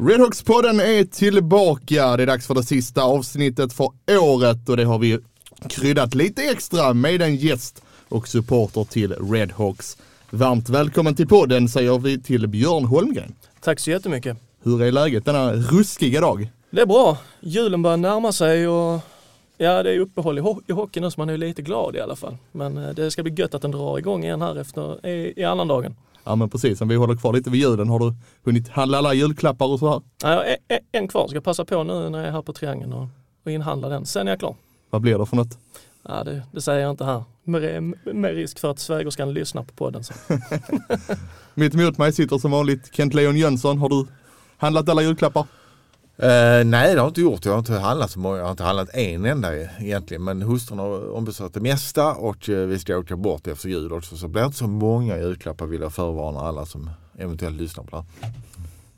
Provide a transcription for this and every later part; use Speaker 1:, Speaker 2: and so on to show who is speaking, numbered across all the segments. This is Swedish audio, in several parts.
Speaker 1: Redhawks-podden är tillbaka. Det är dags för det sista avsnittet för året och det har vi kryddat lite extra med en gäst och supporter till Redhawks. Varmt välkommen till podden säger vi till Björn Holmgren.
Speaker 2: Tack så jättemycket.
Speaker 1: Hur är läget denna ruskiga dag?
Speaker 2: Det är bra. Julen börjar närma sig och ja, det är uppehåll i, ho- i hockey nu så man är lite glad i alla fall. Men eh, det ska bli gött att den drar igång igen här efter i, i annandagen.
Speaker 1: Ja men precis, om vi håller kvar lite vid julen. Har du hunnit handla alla julklappar och så här?
Speaker 2: Ja, en, en kvar, ska passa på nu när jag är här på Triangeln och, och inhandla den. Sen är jag klar.
Speaker 1: Vad blir det för något?
Speaker 2: Ja, det, det säger jag inte här. Med, med risk för att svägerskan lyssnar på podden. Så.
Speaker 1: Mitt emot mig sitter som vanligt Kent Leon Jönsson. Har du handlat alla julklappar?
Speaker 3: Eh, nej det har jag inte gjort. Jag har inte handlat så många. Jag har inte handlat en enda egentligen. Men hustrun har ombesörjt det mesta och eh, vi ska åka bort efter jul också. Så det blir inte så många julklappar vill jag förvarna alla som eventuellt lyssnar på det här.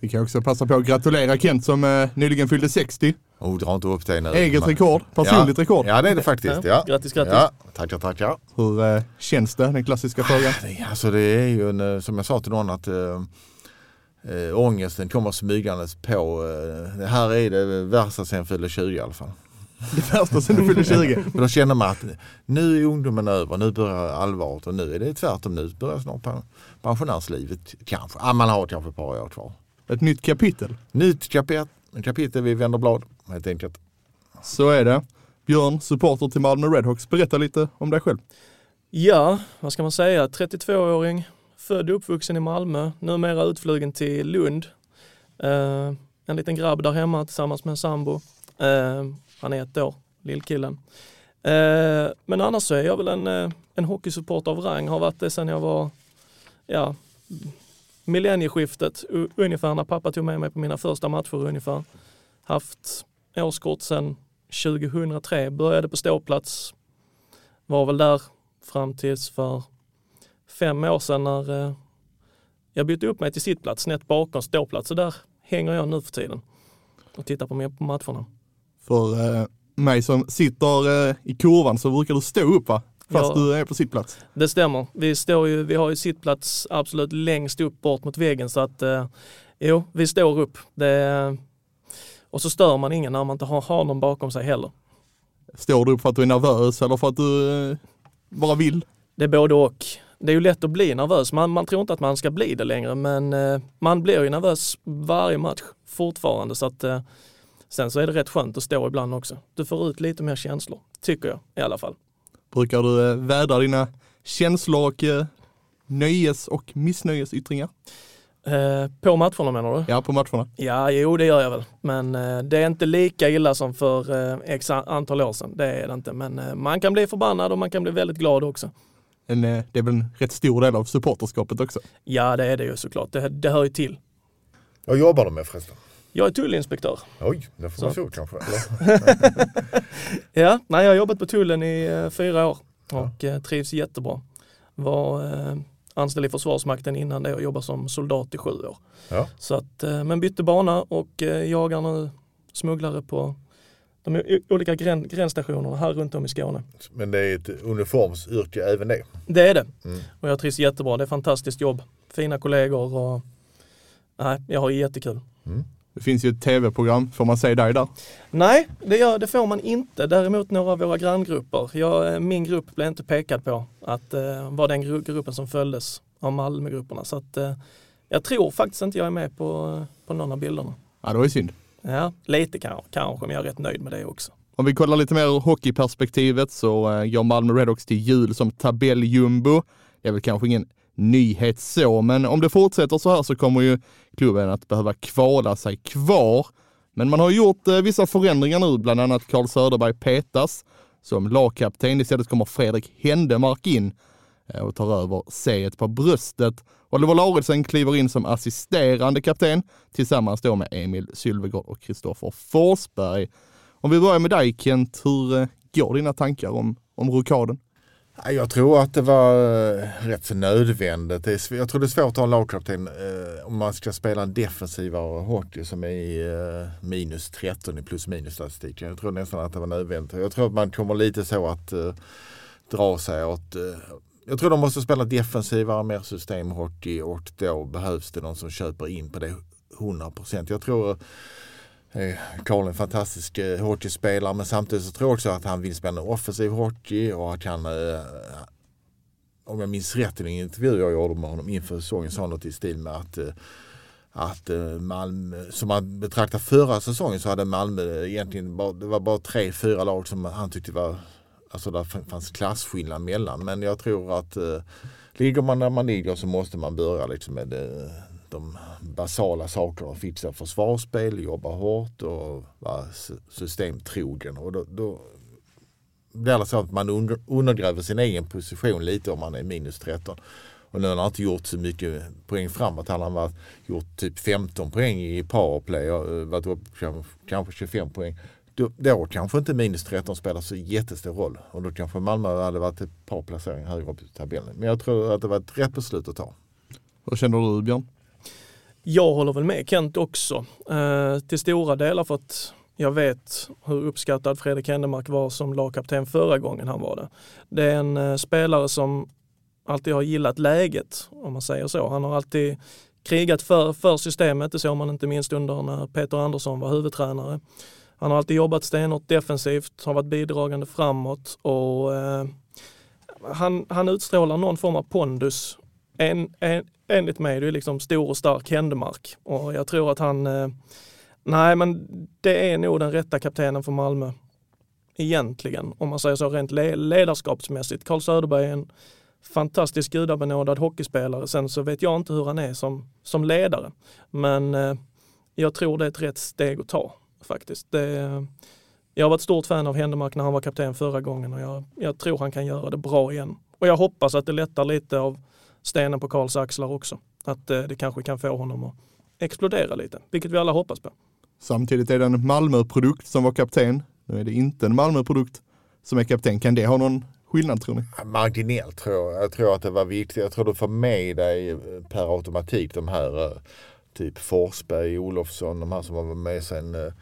Speaker 1: Vi kan också passa på att gratulera Kent som eh, nyligen fyllde 60.
Speaker 3: Oh, dra inte upp det nu.
Speaker 1: Eget rekord, personligt
Speaker 3: ja.
Speaker 1: rekord.
Speaker 3: Ja det är det faktiskt.
Speaker 2: Ja,
Speaker 3: Ja.
Speaker 2: grattis, grattis.
Speaker 3: Ja, tackar, tackar.
Speaker 1: Hur känns det? Den klassiska frågan.
Speaker 3: Det, alltså det är ju en, som jag sa till någon att äh, äh, ångesten kommer smygandes på. Äh, det här är det värsta sen jag fyllde 20 i alla fall.
Speaker 1: Det värsta sen du fyllde 20.
Speaker 3: Men då känner man att nu är ungdomen över, nu börjar allvaret och nu är det tvärtom. Nu börjar snart pen- pensionärslivet kanske. Ah, man har kanske ett par år kvar.
Speaker 1: Ett nytt kapitel.
Speaker 3: Nytt kapitel, kapitel vi vänder blad helt enkelt.
Speaker 1: Så är det. Björn, supporter till Malmö Redhawks. Berätta lite om dig själv.
Speaker 2: Ja, vad ska man säga? 32-åring, född och uppvuxen i Malmö, numera utflugen till Lund. Eh, en liten grabb där hemma tillsammans med en sambo. Eh, han är ett år, lillkillen. Eh, men annars så är jag väl en, eh, en hockeysupporter av rang, har varit det sedan jag var ja, millennieskiftet ungefär när pappa tog med mig på mina första matcher ungefär. Haft årskort sedan 2003, började på ståplats, var väl där fram tills för fem år sedan när eh, jag bytte upp mig till sittplats, snett bakom ståplats. Så där hänger jag nu för tiden och tittar på, på matcherna.
Speaker 1: För eh, mig som sitter eh, i kurvan så brukar du stå upp va? Fast
Speaker 2: Ja.
Speaker 1: du är på sittplats.
Speaker 2: Det stämmer. Vi, står ju, vi har ju sittplats absolut längst upp bort mot väggen så att eh, jo, vi står upp. Det, och så stör man ingen när man inte har, har någon bakom sig heller.
Speaker 1: Står du upp för att du är nervös eller för att du eh, bara vill?
Speaker 2: Det är både och. Det är ju lätt att bli nervös. Man, man tror inte att man ska bli det längre men eh, man blir ju nervös varje match fortfarande så att eh, sen så är det rätt skönt att stå ibland också. Du får ut lite mer känslor, tycker jag i alla fall.
Speaker 1: Brukar du eh, vädra dina känslor och nöjes och missnöjesyttringar?
Speaker 2: Eh, på matcherna menar du?
Speaker 1: Ja, på matcherna.
Speaker 2: Ja, jo det gör jag väl. Men eh, det är inte lika illa som för eh, x antal år sedan. Det är det inte. Men man kan bli förbannad och man kan bli väldigt glad också.
Speaker 1: En, eh, det är väl en rätt stor del av supporterskapet också.
Speaker 2: Ja, det är det ju såklart. Det, det hör ju till.
Speaker 3: Vad jobbar du med förresten?
Speaker 2: Jag är tullinspektör.
Speaker 3: Oj, det får man
Speaker 2: så
Speaker 3: kanske.
Speaker 2: Ja, nej, jag har jobbat på tullen i eh, fyra år och eh, trivs jättebra. Var eh, anställd i Försvarsmakten innan det och jobbade som soldat i sju år.
Speaker 3: Ja.
Speaker 2: Så att, eh, men bytte bana och eh, jagar nu smugglare på de olika grän, gränsstationerna här runt om i Skåne.
Speaker 3: Men det är ett uniformsyrke även det.
Speaker 2: Det är det.
Speaker 3: Mm.
Speaker 2: Och jag trivs jättebra. Det är fantastiskt jobb. Fina kollegor och nej, jag har jättekul.
Speaker 1: Det finns ju ett tv-program, får man se dig där?
Speaker 2: Nej, det, gör, det får man inte. Däremot några av våra granngrupper. Jag, eh, min grupp blev inte pekad på att eh, vara den gru- gruppen som följdes av Malmögrupperna. Så att, eh, jag tror faktiskt inte jag är med på, på någon av bilderna.
Speaker 1: Ja, det var ju synd.
Speaker 2: Ja, lite kanske, kanske, men jag är rätt nöjd med det också.
Speaker 1: Om vi kollar lite mer ur hockeyperspektivet så eh, gör Malmö Redhawks till jul som tabelljumbo. Det är väl kanske ingen nyhet så, men om det fortsätter så här så kommer ju klubben att behöva kvala sig kvar. Men man har gjort eh, vissa förändringar nu, bland annat Carl Söderberg petas. Som lagkapten istället kommer Fredrik Händemark in Eh, och tar över C1 på bröstet. Oliver Lauritsen kliver in som assisterande kapten tillsammans då med Emil Sylvegård och Kristoffer Forsberg. Om vi börjar med dig Kent, hur eh, går dina tankar om, om rokaden?
Speaker 3: Jag tror att det var eh, rätt så nödvändigt. Jag tror det är svårt att ha en lagkapten eh, om man ska spela en defensivare hockey som är i eh, minus 13 i plus minus statistiken. Jag tror nästan att det var nödvändigt. Jag tror att man kommer lite så att eh, dra sig åt eh, jag tror de måste spela defensivare, mer systemhockey och då behövs det någon som köper in på det 100%. Jag tror eh, Karl är en fantastisk eh, hockeyspelare men samtidigt så tror jag också att han vill spela en offensiv hockey och att han eh, om jag minns rätt i en intervju jag gjorde med honom inför säsongen sa något i stil med att att Malmö, som man betraktar förra säsongen så hade Malmö egentligen bara, det var bara tre, fyra lag som han tyckte var, alltså där fanns klasskillnad mellan. Men jag tror att eh, ligger man där man ligger så måste man börja liksom med eh, de basala sakerna. Fixa försvarsspel, jobba hårt och vara systemtrogen. Och då, då blir det så att man under, undergräver sin egen position lite om man är minus 13. Och nu har han inte gjort så mycket poäng framåt. Han har varit, gjort typ 15 poäng i powerplay och eh, varit upp kanske- kanske 25 poäng. Då, då kanske inte minus 13 spelar så jättestor roll. Och då kanske Malmö hade varit ett par placeringar högre upp i tabellen. Men jag tror att det var ett rätt beslut att ta.
Speaker 1: Hur känner du Björn?
Speaker 2: Jag håller väl med Kent också. Eh, till stora delar för att jag vet hur uppskattad Fredrik Händemark var som lagkapten förra gången han var det. Det är en eh, spelare som alltid har gillat läget, om man säger så. Han har alltid krigat för, för systemet, det såg man inte minst under när Peter Andersson var huvudtränare. Han har alltid jobbat stenhårt defensivt, har varit bidragande framåt och eh, han, han utstrålar någon form av pondus. En, en, enligt mig det är liksom stor och stark händemark och jag tror att han, eh, nej men det är nog den rätta kaptenen för Malmö. Egentligen, om man säger så rent le- ledarskapsmässigt. Carl Söderberg är en fantastisk gudabenådad hockeyspelare. Sen så vet jag inte hur han är som, som ledare. Men eh, jag tror det är ett rätt steg att ta faktiskt. Det, jag har varit stort fan av Händemark när han var kapten förra gången och jag, jag tror han kan göra det bra igen. Och jag hoppas att det lättar lite av stenen på Karls axlar också. Att eh, det kanske kan få honom att explodera lite, vilket vi alla hoppas på.
Speaker 1: Samtidigt är det en Malmö-produkt som var kapten. Nu är det inte en Malmö-produkt som är kapten. Kan det ha någon skillnad tror ni?
Speaker 3: Marginellt tror jag. Jag tror att det var viktigt. Jag tror du får med dig per automatik de här eh, typ Forsberg, Olofsson, de här som var med sen, eh,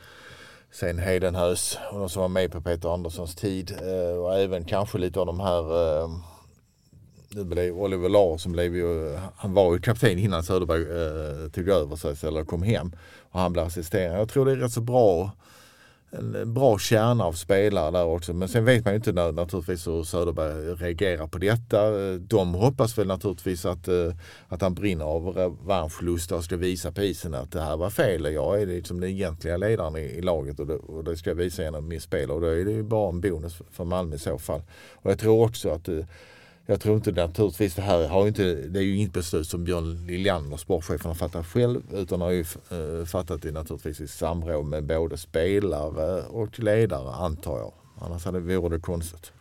Speaker 3: sen Hedenhös och de som var med på Peter Anderssons tid. Eh, och även kanske lite av de här eh, nu blev Oliver Larsson blev ju, han var ju kapten innan Söderberg eh, tog över sig eller kom hem. Och han blev assisterande. Jag tror det är rätt så bra en bra kärna av spelare där också. Men sen vet man ju inte när, naturligtvis hur Söderberg reagerar på detta. De hoppas väl naturligtvis att, eh, att han brinner av revanschlust och ska visa på isen att det här var fel. Jag är liksom den egentliga ledaren i, i laget och det, och det ska jag visa genom mitt spel. Och då är det ju bara en bonus för Malmö i så fall. Och jag tror också att eh, jag tror inte naturligtvis det här har inte, det är ju inget beslut som Björn Liljander, sportchefen, har fattat själv utan har ju eh, fattat det naturligtvis i samråd med både spelare och ledare antar jag. Annars hade, vore det konstigt.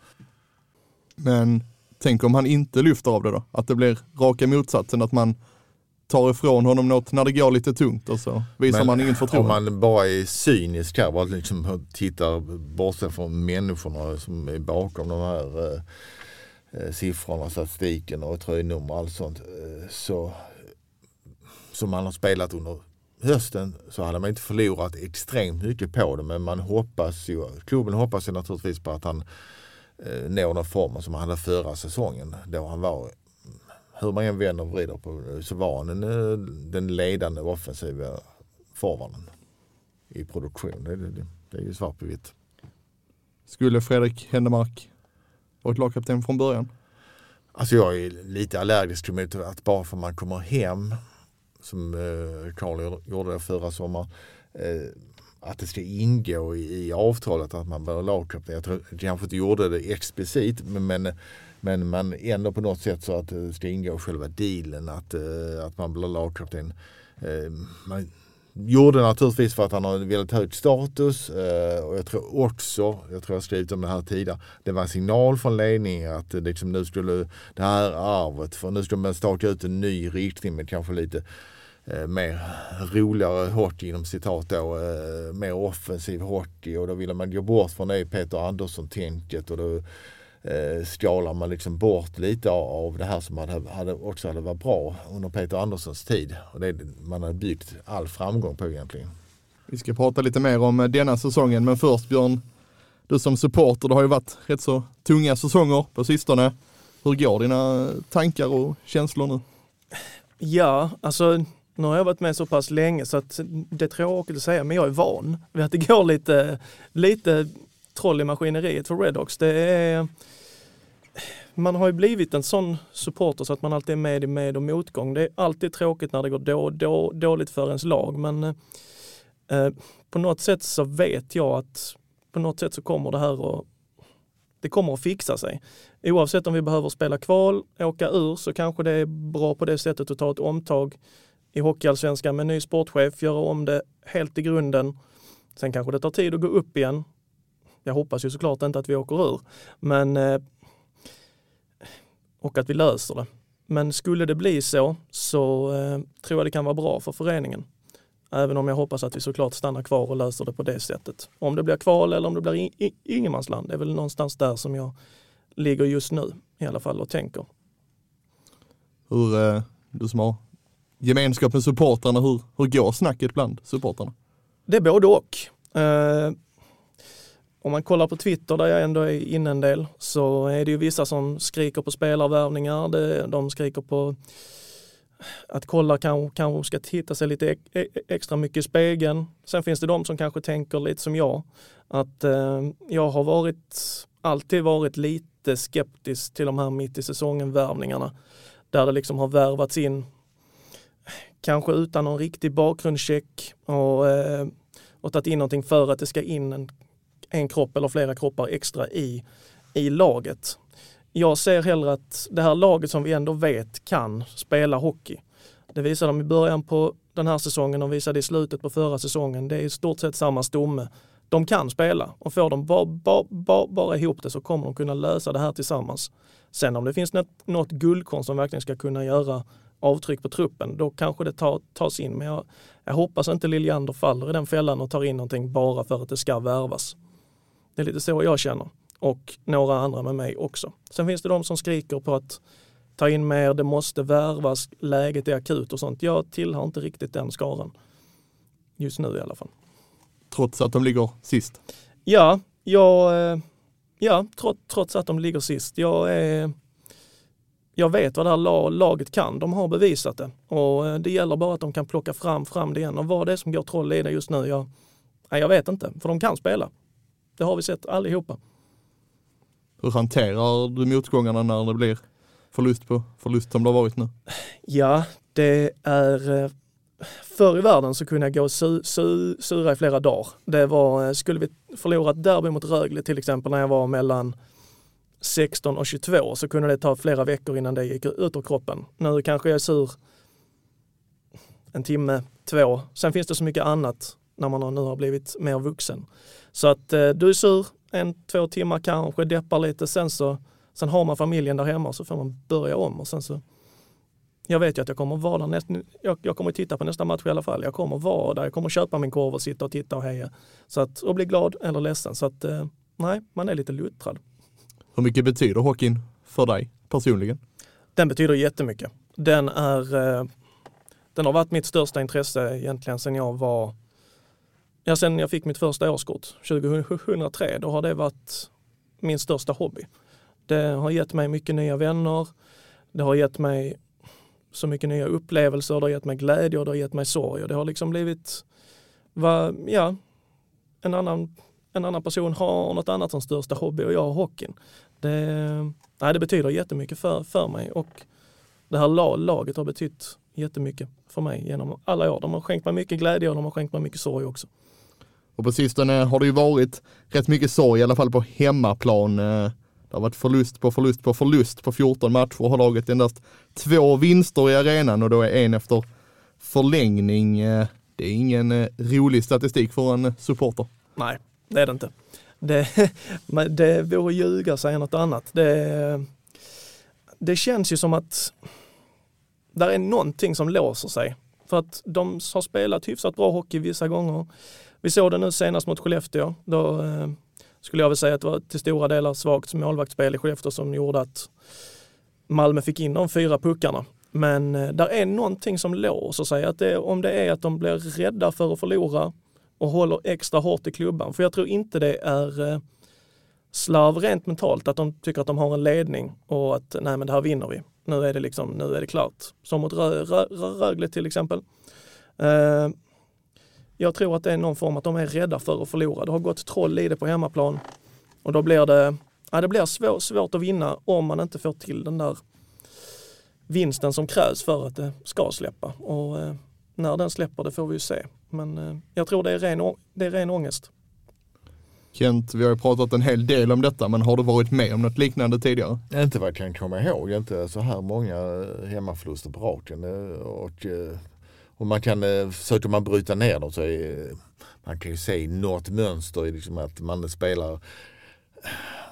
Speaker 1: Men tänk om han inte lyfter av det då? Att det blir raka motsatsen, att man tar ifrån honom något när det går lite tungt och så visar
Speaker 3: Men
Speaker 1: man ingen
Speaker 3: Om
Speaker 1: förtroende.
Speaker 3: man bara är cynisk här, bara liksom tittar bortsett från människorna som är bakom de här eh, Eh, siffrorna, statistiken och tröjnummer och allt sånt. Eh, så, som man har spelat under hösten så hade man inte förlorat extremt mycket på det men man hoppas ju, klubben hoppas ju naturligtvis på att han eh, når den formen som han hade förra säsongen då han var hur man än vänder och vrider på det så var han den, eh, den ledande offensiva forwarden i produktion. Det, det, det är ju svart på vitt.
Speaker 1: Skulle Fredrik Händemark varit lagkapten från början?
Speaker 3: Alltså jag är lite allergisk mot att bara för man kommer hem som eh, Karl gjorde förra sommaren eh, att det ska ingå i, avtalet att man blir lagkapten. Jag tror kanske inte gjorde det explicit men, men, man ändå på något sätt så att det ska ingå i själva dealen att, eh, att man blir lagkapten. Man, Gjorde naturligtvis för att han har en väldigt hög status eh, och jag tror också, jag tror jag skrivit om det här tidigare, det var en signal från ledningen att liksom nu skulle det här arvet, för nu skulle man staka ut en ny riktning med kanske lite eh, mer roligare hockey inom citat då, eh, mer offensiv hockey och då ville man gå bort från det Peter Andersson-tänket och då eh, skalar man liksom bort lite av, det här som hade, hade, också hade varit bra under Peter Anderssons tid. Och det man hade byggt all framgång på egentligen.
Speaker 1: Vi ska prata lite mer om eh, denna säsongen, men först Björn, du som supporter, det har ju varit rätt så tunga säsonger på sistone. Hur går dina tankar och känslor nu?
Speaker 2: Ja, alltså nu har jag varit med så pass länge så att det är tråkigt att säga, men jag är van vid att det går lite, lite troll i maskineriet för Redhawks. Det är, man har ju blivit en sån supporter så att man alltid är med i med och motgång. Det är alltid tråkigt när det går då, då, dåligt för ens lag, men eh, på något sätt så vet jag att på något sätt så kommer det här att det kommer att fixa sig. Oavsett om vi behöver spela kval, åka ur, så kanske det är bra på det sättet att ta ett omtag i Hockeyallsvenskan med en ny sportchef, göra om det helt i grunden. Sen kanske det tar tid att gå upp igen. Jag hoppas ju såklart inte att vi åker ur, men eh, och att vi löser det. Men skulle det bli så, så eh, tror jag det kan vara bra för föreningen. Även om jag hoppas att vi såklart stannar kvar och löser det på det sättet. Om det blir kval eller om det blir ingenmansland, det är väl någonstans där som jag ligger just nu i alla fall och tänker.
Speaker 1: Hur, eh, du som har gemenskap med supportrarna, hur, hur går snacket bland supportrarna?
Speaker 2: Det är både och. Om man kollar på Twitter där jag ändå är inne en del så är det ju vissa som skriker på spelarvärvningar. Det, de skriker på att kolla kanske, kanske ska titta sig lite e-, e-, extra mycket i spegeln. Sen finns det de som kanske tänker lite som jag. Att eh, jag har varit, alltid varit lite skeptisk till de här mitt i säsongen värvningarna. Där det liksom har värvats in, kanske utan någon riktig bakgrundscheck och, eh, och tagit in någonting för att det ska in en, en kropp eller flera kroppar extra i, i laget. Jag ser hellre att det här laget som vi ändå vet kan spela hockey. Det visade de i början på den här säsongen och visade i slutet på förra säsongen. Det är i stort sett samma stomme. De kan spela och får de bara, bara, bara, bara ihop det så kommer de kunna lösa det här tillsammans. Sen om det finns något, något guldkorn som verkligen ska kunna göra avtryck på truppen, då kanske det tar, tas in. Men jag, jag hoppas inte Liljander faller i den fällan och tar in någonting bara för att det ska värvas. Det är lite så jag känner och några andra med mig också. Sen finns det de som skriker på att ta in mer, det måste värvas, läget är akut och sånt. Jag tillhör inte riktigt den skaran. Just nu i alla fall.
Speaker 1: Trots att de ligger sist.
Speaker 2: Ja, jag, eh, ja trots, trots att de ligger sist. Jag, är, jag vet vad det här la- laget kan. De har bevisat det och eh, det gäller bara att de kan plocka fram, fram det igen. Och vad det är som går troll i det just nu, jag, jag vet inte. För de kan spela. Det har vi sett allihopa.
Speaker 1: Hur hanterar du motgångarna när det blir förlust på förlust som det har varit nu?
Speaker 2: Ja, det är... eh, Förr i världen så kunde jag gå su, su, sura i flera dagar. Det var, eh, skulle vi förlora ett derby mot Rögle till exempel när jag var mellan 16 och 22 så kunde det ta flera veckor innan det gick ut ur kroppen. Nu kanske jag är sur en timme, två. Sen finns det så mycket annat när man nu har blivit mer vuxen. Så att eh, du är sur en, två timmar kanske, deppar lite, sen så sen har man familjen där hemma och så får man börja om och sen så jag vet ju att jag kommer vara där näst, jag, jag kommer titta på nästa match i alla fall. Jag kommer vara där, jag kommer köpa min korv och sitta och titta och heja. Så att, och bli glad eller ledsen. Så att eh, nej, man är lite luttrad.
Speaker 1: Hur mycket betyder hockeyn för dig personligen?
Speaker 2: Den betyder jättemycket. Den är eh, den har varit mitt största intresse egentligen sedan jag var Ja, sen jag fick mitt första årskort 2003, då har det varit min största hobby. Det har gett mig mycket nya vänner. Det har gett mig så mycket nya upplevelser. Det har gett mig glädje och det har gett mig sorg. Och det har liksom blivit, va, ja, en annan, en annan person har något annat som största hobby och jag har hockeyn. Det, nej, det betyder jättemycket för, för mig och det här laget har betytt jättemycket för mig genom alla år. De har skänkt mig mycket glädje och de har skänkt mig mycket sorg också.
Speaker 1: Och på sistone har det ju varit rätt mycket sorg, i alla fall på hemmaplan. Eh, det har varit förlust på förlust på förlust på 14 matcher och har laget endast två vinster i arenan och då är en efter förlängning. Eh, det är ingen eh, rolig statistik för en supporter.
Speaker 2: Nej, det är det inte. Det, det vore ljuga att säga något annat. Det, det känns ju som att där är någonting som låser sig. För att de har spelat hyfsat bra hockey vissa gånger. Vi såg det nu senast mot Skellefteå. Då eh, skulle jag väl säga att det var till stora delar svagt målvaktsspel i Skellefteå som gjorde att Malmö fick in de fyra puckarna. Men eh, där är någonting som låser sig. Att det, om det är att de blir rädda för att förlora och håller extra hårt i klubban. För jag tror inte det är eh, slarv rent mentalt, att de tycker att de har en ledning och att nej men det här vinner vi. Nu är det liksom, nu är det klart. Som mot Rö- Rö- Rö- Rögle till exempel. Eh, jag tror att det är någon form att de är rädda för att förlora. Det har gått troll i det på hemmaplan och då blir det, ja, det blir svår, svårt att vinna om man inte får till den där vinsten som krävs för att det ska släppa. Och eh, när den släpper det får vi ju se. Men eh, jag tror det är ren, det är ren ångest.
Speaker 1: Kent, vi har ju pratat en hel del om detta, men har du varit med om något liknande tidigare?
Speaker 3: Inte vad jag kan komma ihåg, inte så här många eh, hemmaförluster på raken. eh, Och, eh, och man kan, eh, försöker man bryta ner dem så är, man kan ju se något mönster i liksom att man spelar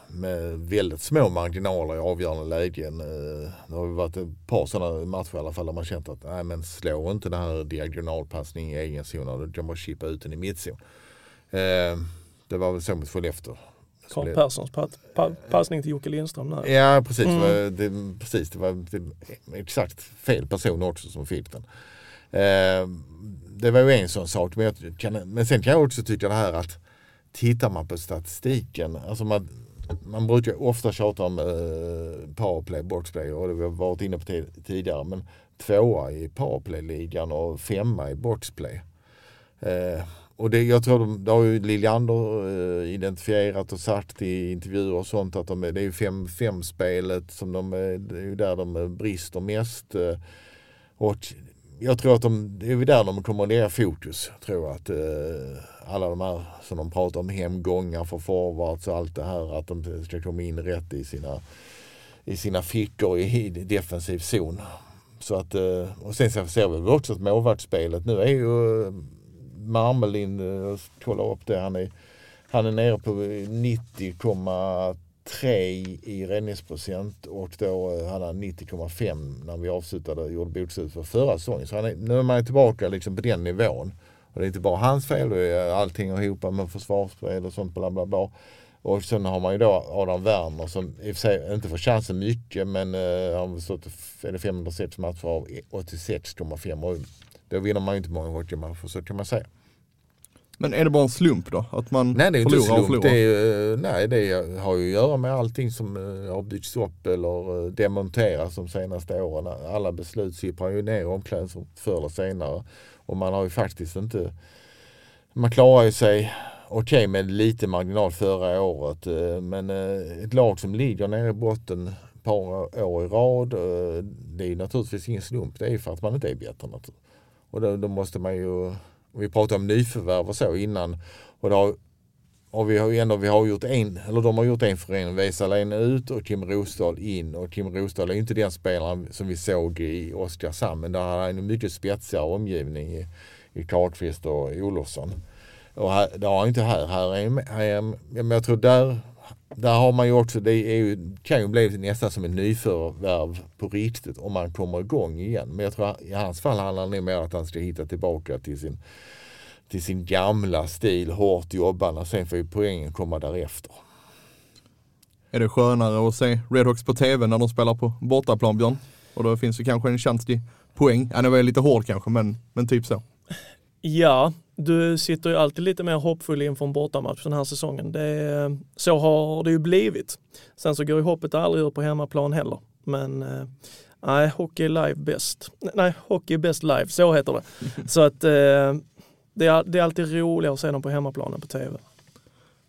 Speaker 3: med väldigt små marginaler i avgörande lägen. Eh, Det har varit ett par sådana matcher i alla fall där man känt att nej men slå inte den här diagonalpassningen i egen zon och de bara chippa ut den i mittzon. Eh, Det var väl så mot Skellefteå.
Speaker 2: Karl Perssons pa, pa, passning till Jocke Lindström där.
Speaker 3: Ja precis,
Speaker 2: Mm.
Speaker 3: det, precis det var det, exakt fel person också som fick den. Eh, det var ju en sån sak. Men, jag kan, men sen kan jag också tycka det här att tittar man på statistiken. Alltså man, man brukar ofta tjata om eh, powerplay, boxplay och det har vi varit inne på tidigare. Men tvåa i powerplay-ligan och femma i boxplay. Eh, och det, jag tror de, det har ju Liljander eh, identifierat och sagt i intervjuer och sånt att de, det är ju 5-5-spelet som de, det är ju där de eh, brister mest. Eh, och jag tror att de, det är där de kommer att lägga fokus. Tror att eh, alla de här som de pratar om, hemgångar för forwards och allt det här, att de ska komma in rätt i sina, i sina fickor i, i defensiv zon. Så att, eh, och sen så ser vi också att målvaktsspelet nu är ju eh, Marmelin, jag kollar upp det, han är, han är nere på 3 i räddningsprocent och då hade han 90,5 när vi avslutade och gjorde bokslut för förra säsongen. Så han är, nu är man tillbaka liksom på den nivån. Och det är inte bara hans fel, det är allting ihop med försvarsspel och sånt bla bla bla. Och sen har man ju då Adam Werner som i och för sig inte får chansen mycket men eh, han har stått är 506 matcher av 86,5 och då vinner man ju inte många hockeymatcher så kan man säga.
Speaker 1: Men är det bara en slump då? Att man
Speaker 3: Nej det är inte
Speaker 1: förlorar och
Speaker 3: slump.
Speaker 1: förlorar?
Speaker 3: Det, är, eh, nej, det har ju att göra med allting som eh, har byggts upp eller eh, demonterats de senaste åren. Alla beslut sipprar ju ner i omklädningsrummet förr eller senare. Och man har ju faktiskt inte man klarar ju sig okej med lite marginal förra året. Men ett lag som ligger nere i botten ett par år i rad. Det är naturligtvis ingen slump. Det är ju för att man inte är bättre. Och då, då måste man ju, och vi pratade om nyförvärv och så innan. Och, då har, och vi har ju ändå, vi har gjort en, eller de har gjort en förändring. Vesalén ut och Kim Rosdahl in. Och Kim Rosdahl är inte den spelaren som vi såg i Oskarshamn. Men där har han en mycket spetsigare omgivning i, i Karlqvist och Olofsson. Och här, det har han inte här. Här är, här är, men jag tror där, där har man ju också, det är ju, kan ju bli nästan som en nyförvärv på riktigt om man kommer igång igen. Men jag tror i hans fall handlar det nog mer om att han ska hitta tillbaka till sin, till sin gamla stil, hårt jobbande. Sen får ju poängen komma därefter.
Speaker 1: Är det skönare att se Redhawks på tv när de spelar på bortaplan Björn? Och då finns det kanske en chans till poäng. Ja, det var lite hård kanske, men, men typ så.
Speaker 2: Ja, du sitter ju alltid lite mer hoppfull inför en bortamatch den här säsongen. Det, så har det ju blivit. Sen så går ju hoppet aldrig ur på hemmaplan heller. Men eh, nej, hockey är live bäst. Nej, hockey är bäst live, så heter det. Så att eh, det, är, det är alltid roligare att se dem på hemmaplanen på tv.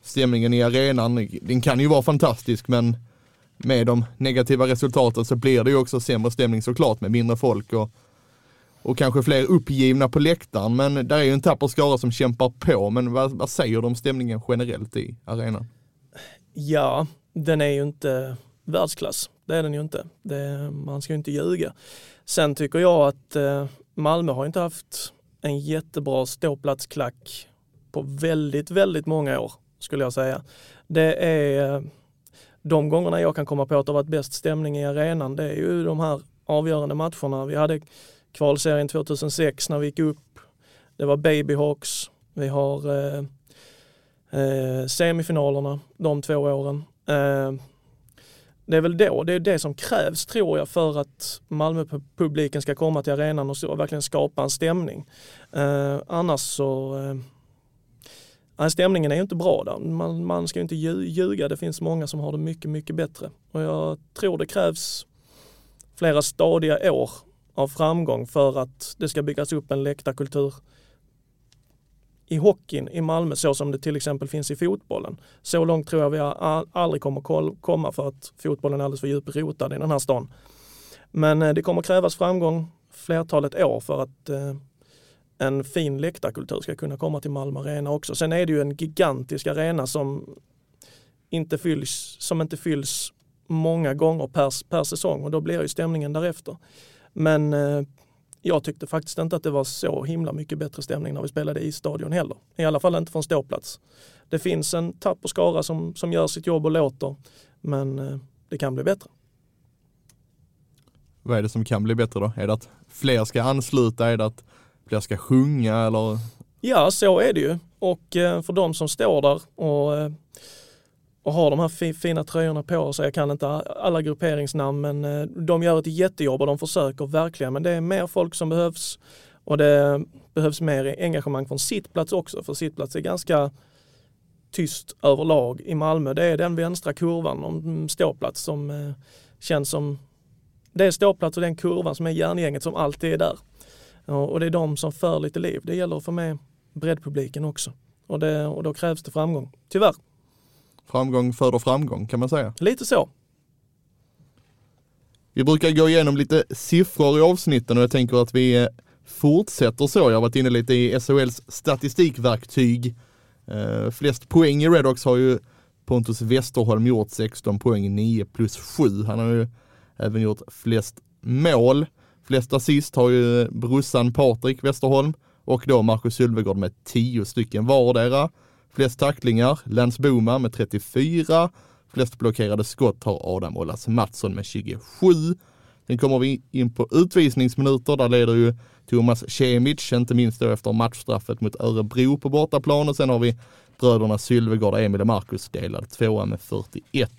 Speaker 1: Stämningen i arenan, den kan ju vara fantastisk, men med de negativa resultaten så blir det ju också sämre stämning såklart med mindre folk och, och kanske fler uppgivna på läktaren. Men där är ju en tapper skara som kämpar på. Men vad, vad säger du om stämningen generellt i arenan?
Speaker 2: Ja, den är ju inte världsklass. Det är den ju inte. Det, man ska ju inte ljuga. Sen tycker jag att eh, Malmö har inte haft en jättebra ståplatsklack på väldigt, väldigt många år skulle jag säga. Det är eh, de gångerna jag kan komma på att det har varit bäst stämning i arenan. Det är ju de här avgörande matcherna. Vi hade kvalserien 2006 när vi gick upp. Det var Babyhawks. Vi har eh, eh, semifinalerna de två åren. Eh, det är väl då, det är det som krävs tror jag för att Malmöpubliken ska komma till arenan och så, verkligen skapa en stämning. Eh, annars så eh, Nej, stämningen är ju inte bra där. Man, man ska ju inte ljuga. Det finns många som har det mycket, mycket bättre. Och jag tror det krävs flera stadiga år av framgång för att det ska byggas upp en läktarkultur i hockeyn i Malmö så som det till exempel finns i fotbollen. Så långt tror jag vi aldrig kommer komma för att fotbollen är alldeles för djupt rotad i den här stan. Men eh, det kommer krävas framgång flertalet år för att eh, en fin läktarkultur ska kunna komma till Malmö Arena också. Sen är det ju en gigantisk arena som inte fylls, som inte fylls många gånger per, per säsong och då blir ju stämningen därefter. Men eh, jag tyckte faktiskt inte att det var så himla mycket bättre stämning när vi spelade i stadion heller. I alla fall inte från ståplats. Det finns en tapper skara som, som gör sitt jobb och låter, men eh, det kan bli bättre.
Speaker 1: Vad är det som kan bli bättre då? Är det att fler ska ansluta? Är det att fler ska sjunga eller?
Speaker 2: Ja, så är det ju. Och eh, för de som står där och, och har de här fina tröjorna på sig, jag kan inte alla grupperingsnamn, men eh, de gör ett jättejobb och de försöker verkligen. Men det är mer folk som behövs och det behövs mer engagemang från sittplats också, för sittplats är ganska tyst överlag i Malmö. Det är den vänstra kurvan om mm, ståplats som eh, känns som det är ståplats och den kurvan som är järngänget som alltid är där. Och det är de som för lite liv. Det gäller att få med breddpubliken också. Och, det, och då krävs det framgång. Tyvärr,
Speaker 1: Framgång föder framgång kan man säga.
Speaker 2: lite så.
Speaker 1: Vi brukar gå igenom lite siffror i avsnitten och jag tänker att vi fortsätter så. Jag har varit inne lite i SHLs statistikverktyg. Eh, flest poäng i Redhawks har ju Pontus Westerholm gjort 16 poäng, 9 plus 7. Han har ju även gjort flest mål. Flest assist har ju brorsan Patrik Westerholm och då Marcus Sylvegård med 10 stycken vardera. Flest tacklingar, Lance Boma med 34. Flest blockerade skott har Adam Ollas Mattsson med 27. Sen kommer vi in på utvisningsminuter. Där leder ju Thomas Kemic, inte minst då efter matchstraffet mot Örebro på bortaplan. Och sen har vi bröderna Sylvegård, och Emil och Marcus delad tvåa med 41.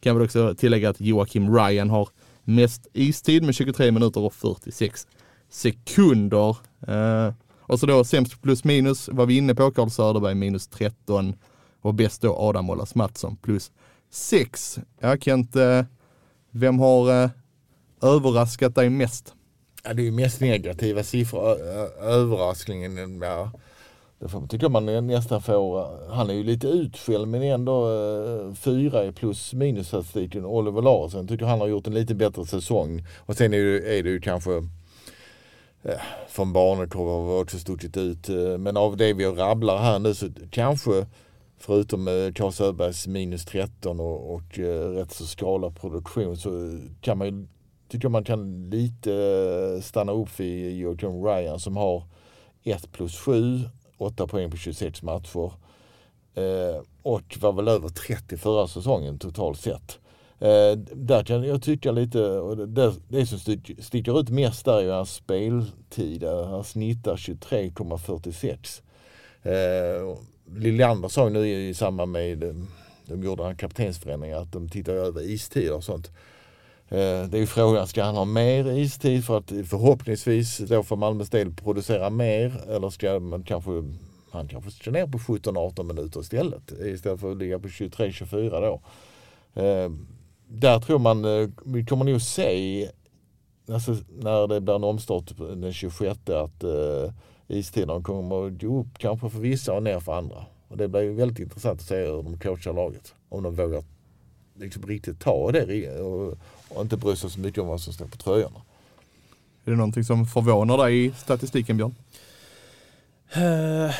Speaker 1: Kan väl också tillägga att Joakim Ryan har mest istid med 23 minuter och 46 sekunder. Eh, och så då sämst plus minus var vi inne på, Carl Söderberg minus 13 och bäst då Adam Ollas Mattsson plus 6. Ja Kent, eh, vem har eh, överraskat dig mest?
Speaker 3: Ja, det är ju mest negativa siffror. Överraskningen, ja. Det får, tycker man nästan får. Eh, han är ju lite utskälld men ändå eh, fyra i plus minus statistiken. Oliver Larsson tycker han har gjort en lite bättre säsong. Och sen är det, är det ju kanske Eh, från Barnekorv har vi också stuckit ut. Eh, men av det vi rabblar här nu så kanske förutom Karl Carl Söderbergs minus 13 och, och rätt så skala produktion så kan man ju tycker man kan lite stanna upp vid Joakim Ryan som har 1 plus 7, 8 poäng på 26 matcher. Eh, och var väl över 30 förra säsongen totalt sett. Eh, där kan jag tycka lite, och det, det, som sticker ut mest där är ju hans speltid. Han snittar 23,46. Eh, Liljander sa ju nu i samband med, eh, de gjorde en kaptensförändring, att de tittar över istider och sånt. Eh, Det är ju frågan, ska han ha mer istid för att förhoppningsvis då för Malmös del producera mer eller ska man kanske han kanske ska ner på 17-18 minuter istället istället för att ligga på 23-24 då. Eh, där tror man, eh, vi kommer nog se alltså, när det blir en omstart den 26 att eh, istiderna kommer att gå upp kanske för vissa och ner för andra. Och det blir ju väldigt intressant att se hur de coachar laget. Om de vågar liksom riktigt ta det och, och inte bry sig så mycket om vad som står på tröjorna.
Speaker 1: Är det någonting som förvånar dig i statistiken Björn?
Speaker 2: Eh,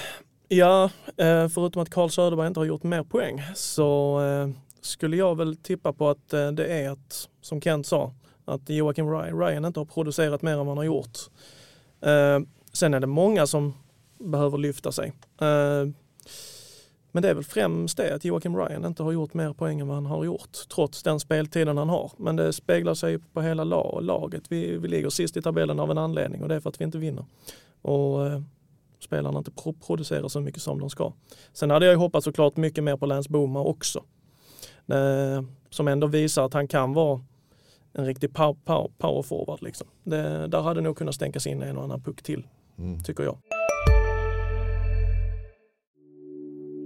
Speaker 2: ja, eh, förutom att Carl Söderberg inte har gjort mer poäng så eh, skulle jag väl tippa på att eh, det är att, som Kent sa, att Joakim Ryan, Ryan inte har producerat mer än vad han har gjort. Eh, sen är det många som behöver lyfta sig. Eh, men det är väl främst det att Joakim Ryan inte har gjort mer poäng än vad han har gjort trots den speltiden han har. Men det speglar sig på hela laget. Vi, vi ligger sist i tabellen av en anledning och det är för att vi inte vinner. Och eh, spelarna inte producerar så mycket som de ska. Sen hade jag ju hoppats såklart mycket mer på Lance Boma också. Eh, som ändå visar att han kan vara en riktig pow, pow, power forward. Liksom. Det, där hade nog kunnat stänkas in en och annan puck till, tycker jag.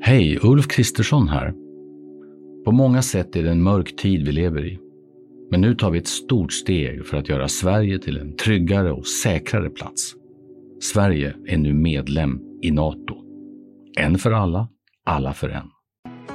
Speaker 4: Hej, Ulf Kristersson här. På många sätt är det en mörk tid vi lever i. Men nu tar vi ett stort steg för att göra Sverige till en tryggare och säkrare plats. Sverige är nu medlem i Nato. En för alla, alla för en.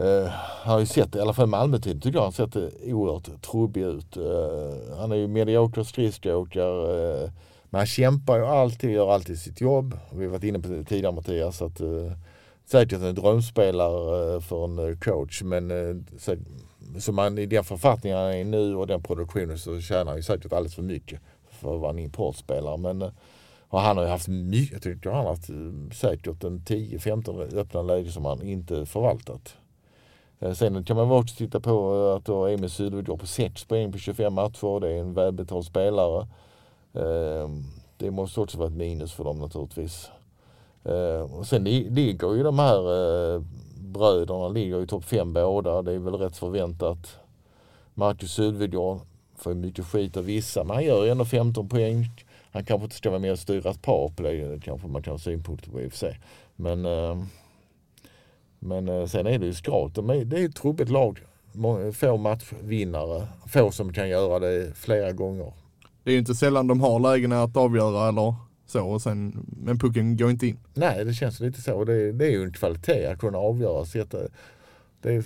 Speaker 3: Uh, han har ju sett, i alla fall Malmötiden tycker jag, han sett oerhört trubbig ut. Uh, han är ju medioker skridskoåkare eh, Uh, men han kämpar ju alltid, gör alltid sitt jobb. Vi har varit inne på det tidigare Mattias att uh, säkert en drömspelare för en coach men uh, så, så man, i den författningen han är i nu och den produktionen så tjänar han ju säkert alldeles för mycket för att vara en importspelare. Men och han har ju haft mycket, jag tycker han har haft säkert en 10-15 öppna lägen som han inte förvaltat. Eh, sen kan man också titta på eh, att då Emil Sydved går på 6 poäng på 25 matcher. Det är en välbetald spelare. Ehm, det måste också vara ett minus för dem naturligtvis. Ehm, och sen ligger ju de här eh, bröderna ligger i topp 5 båda. Det är väl rätt förväntat. Marcus Sydvedjord får ju mycket skit av vissa men han gör ju ändå 15 poäng. Han kanske inte ska vara med och styra ett par på det. Det kanske man kan ha synpunkter på i och för sig. Men, ehm, men eh, sen är det ju skralt. De är, det är ett trubbigt lag. Få matchvinnare. Få som kan göra det flera gånger.
Speaker 1: Det är ju inte sällan de har lägena att avgöra eller så, och sen, men pucken går inte in.
Speaker 3: Nej, det känns lite så. Det, det är ju en kvalitet att kunna avgöra. Sätta, det är,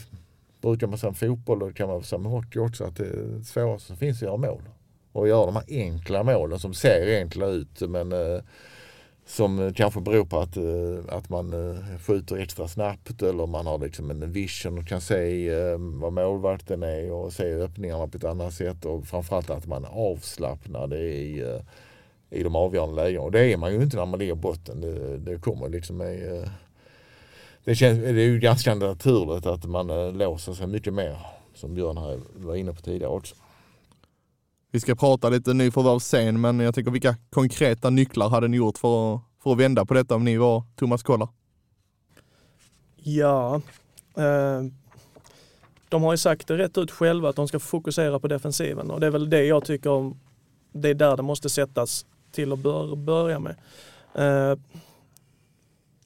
Speaker 3: brukar man säga om fotboll och det kan man säga med hockey också att det svåraste som finns är att göra mål. Och göra de här enkla målen som ser enkla ut men eh, som kanske beror på att, eh, att man eh, skjuter extra snabbt eller man har liksom en vision och kan se eh, vad målvakten är och se öppningarna på ett annat sätt och framförallt att man är avslappnad i, i de avgörande lägena. Och det är man ju inte när man ligger i botten. Det, det kommer liksom i, det, känns, det är ju ganska naturligt att man låser sig mycket mer som Björn här var inne på tidigare också.
Speaker 1: Vi ska prata lite nyförvärv sen, men jag tänker vilka konkreta nycklar hade ni gjort för att, för att vända på detta om ni var Thomas Kollar?
Speaker 2: Ja, eh, de har ju sagt det rätt ut själva att de ska fokusera på defensiven och det är väl det jag tycker om, det är där det måste sättas till att bör, börja med. Eh,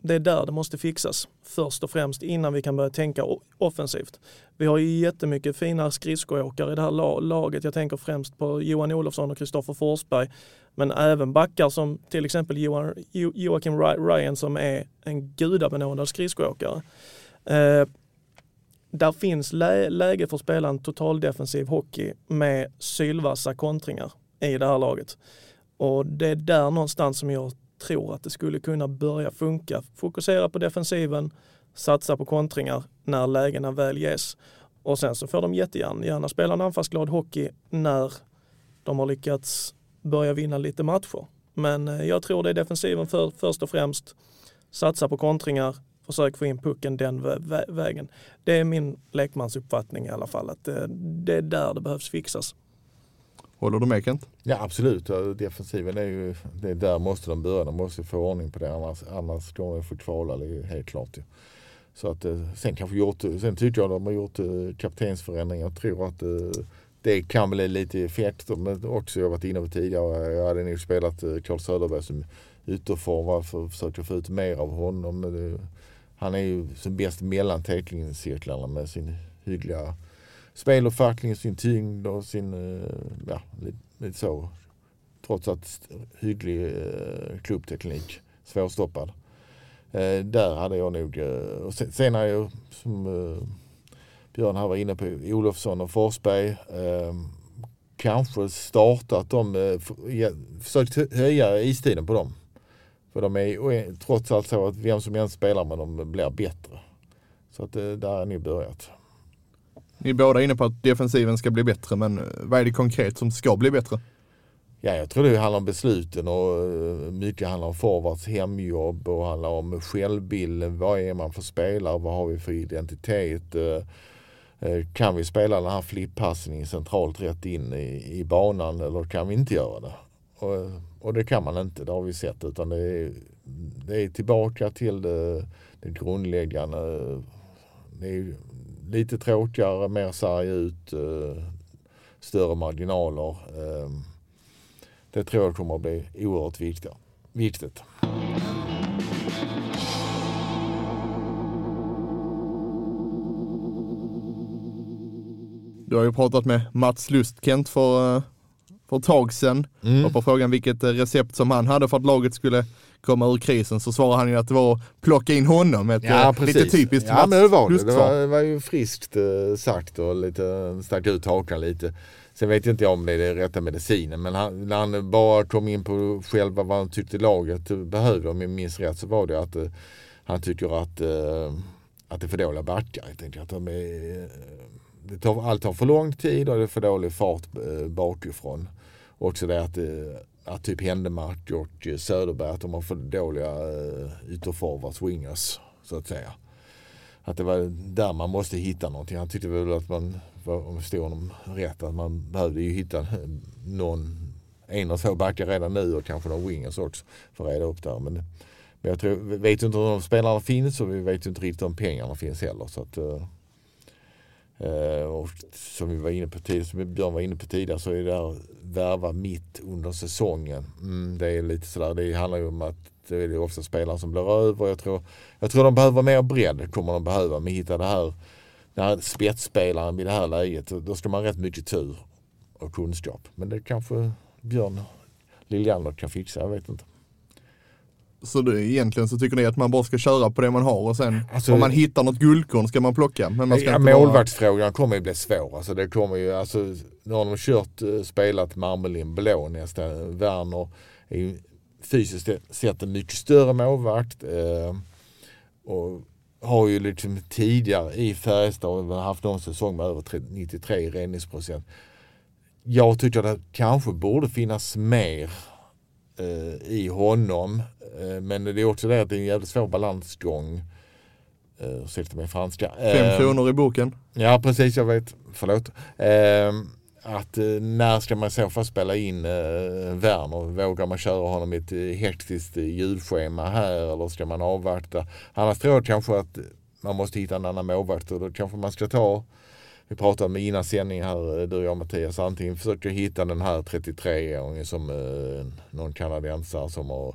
Speaker 2: det är där det måste fixas först och främst innan vi kan börja tänka offensivt. Vi har ju jättemycket fina skridskoåkare i det här laget. Jag tänker främst på Johan Olofsson och Kristoffer Forsberg. Men även backar som till exempel Johan, jo, Joakim Ryan som är en gudabenådad skridskoåkare. Eh, där finns lä- läge för att spela en totaldefensiv hockey med sylvassa kontringar i det här laget. Och det är där någonstans som jag tror att det skulle kunna börja funka. Fokusera på defensiven, satsa på kontringar när lägena väl ges. Och sen så får de jättegärna gärna spela en anfallsglad hockey när de har lyckats börja vinna lite matcher. Men eh, jag tror det är defensiven för, först och främst. Satsa på kontringar, försök få in pucken den vä- vägen. Det är min lekmansuppfattning i alla fall, att det, det är där det behövs fixas.
Speaker 1: Håller du med Kent?
Speaker 3: Ja absolut, defensiven är ju, det är där måste de börja. De måste få ordning på det annars, annars kommer de få kvala, det är helt klart. Ju. Så att, eh, sen, kanske gjort, sen tycker jag de har gjort eh, kaptensförändringar. Jag tror att eh, det kan bli lite effekt. Men också, jag har varit inne på tidigare, jag hade nog spelat Carl Söderberg som ytterforward för att försöka få ut mer av honom. Han är ju som bäst mellan täckningscirklarna med sin hyggliga speluppfattning, sin tyngd och sin, eh, ja, lite, lite så. Trots att hygglig eh, klubbteknik, svårstoppad. Eh, där hade jag nog, eh, och sen, sen har jag som eh, Björn här var inne på, Olofsson och Forsberg. Eh, kanske startat dem, eh, försökt höja istiden på dem. För de är trots allt så att vem som än spelar med dem blir bättre. Så att eh, där har ni börjat.
Speaker 1: Ni är båda inne på att defensiven ska bli bättre, men eh, vad är det konkret som ska bli bättre?
Speaker 3: Ja, jag tror det handlar om besluten och eh, mycket handlar om forwards hemjobb och handlar om självbilden. Vad är man för spelare? Vad har vi för identitet? Eh, kan vi spela den här flippassningen centralt rätt in i, i banan eller kan vi inte göra det? Och, och det kan man inte, det har vi sett. Utan det är, det är tillbaka till det, det grundläggande. Det är lite tråkigare, mer sarg ut, eh, större marginaler. Eh, det tror jag kommer att bli oerhört viktigt. viktigt.
Speaker 1: Du har ju pratat med Mats Lustkent för, eh, för ett tag sedan.
Speaker 3: Mm.
Speaker 1: Och på frågan vilket eh, recept som han hade för att laget skulle komma ur krisen så svarade han ju att det var att plocka in honom. Ett eh, lite typiskt
Speaker 3: Ja men det var det. Det var, det var ju friskt eh, sagt och lite, stack ut hakan lite. Sen vet inte jag om det är det rätta medicinen men han, när han bara kom in på själva vad han tyckte laget behövde om jag minns rätt så var det att han tycker att, att det är för dåliga backar. Jag tänker att de är, det tar, allt tar för lång tid och det är för dålig fart eh, bakifrån. Också det att, eh, att typ Händemark och Söderberg att de har för dåliga eh, ytterforwards, wingers så att säga. Att det var där man måste hitta någonting. Han tyckte väl att man, om jag förstod honom rätt, att man behövde ju hitta någon, en och två backar redan nu och kanske någon wingers också för att reda upp där. Men, men jag tror, vi vet ju inte om de spelarna finns och vi vet ju inte riktigt om pengarna finns heller. Så att, eh, Eh, och som vi var inne på tidigare, som Björn var inne på tidigare så är det där värva mitt under säsongen. Mm, det är lite sådär, det handlar ju om att det är ofta spelare som blir över. Jag tror, jag tror de behöver mer bredd, kommer de behöva. Men hitta det här, den här spetsspelaren i det här läget, då ska man ha rätt mycket tur och kunskap. Men det kanske Björn Liljander kan fixa, jag vet inte.
Speaker 1: Så det, egentligen så tycker ni att man bara ska köra på det man har och sen
Speaker 3: Alltså-
Speaker 1: om man hittar något guldkorn ska man plocka. Men man ska
Speaker 3: Ja,
Speaker 1: inte bara-
Speaker 3: målvaktsfrågan kommer ju bli svår. Alltså det kommer ju, alltså, nu har de kört, eh, spelat Marmelin blå nästan. Werner är ju fysiskt sett en mycket större målvakt. Eh, och har ju liksom tidigare i Färjestad haft någon säsong med över 30 93 i räddningsprocent. Jag tycker att det kanske borde finnas mer i honom. Eh, men det är också det att det är en jävligt svår balansgång. Uh, Ursäkta mig franska.
Speaker 1: Fem
Speaker 3: Eh,
Speaker 1: kronor i boken.
Speaker 3: Ja precis, jag vet. Förlåt. Att eh, när ska man i så fall spela in eh, Werner? Vågar man köra honom i ett eh, hektiskt eh, julschema här eller ska man avvakta? Annars tror jag kanske att man måste hitta en annan målvakt och då kanske man ska ta vi pratade med innan sändning här, eh, du och jag Mattias, antingen försöker hitta den här 33-åringen som eh, någon kanadensare som har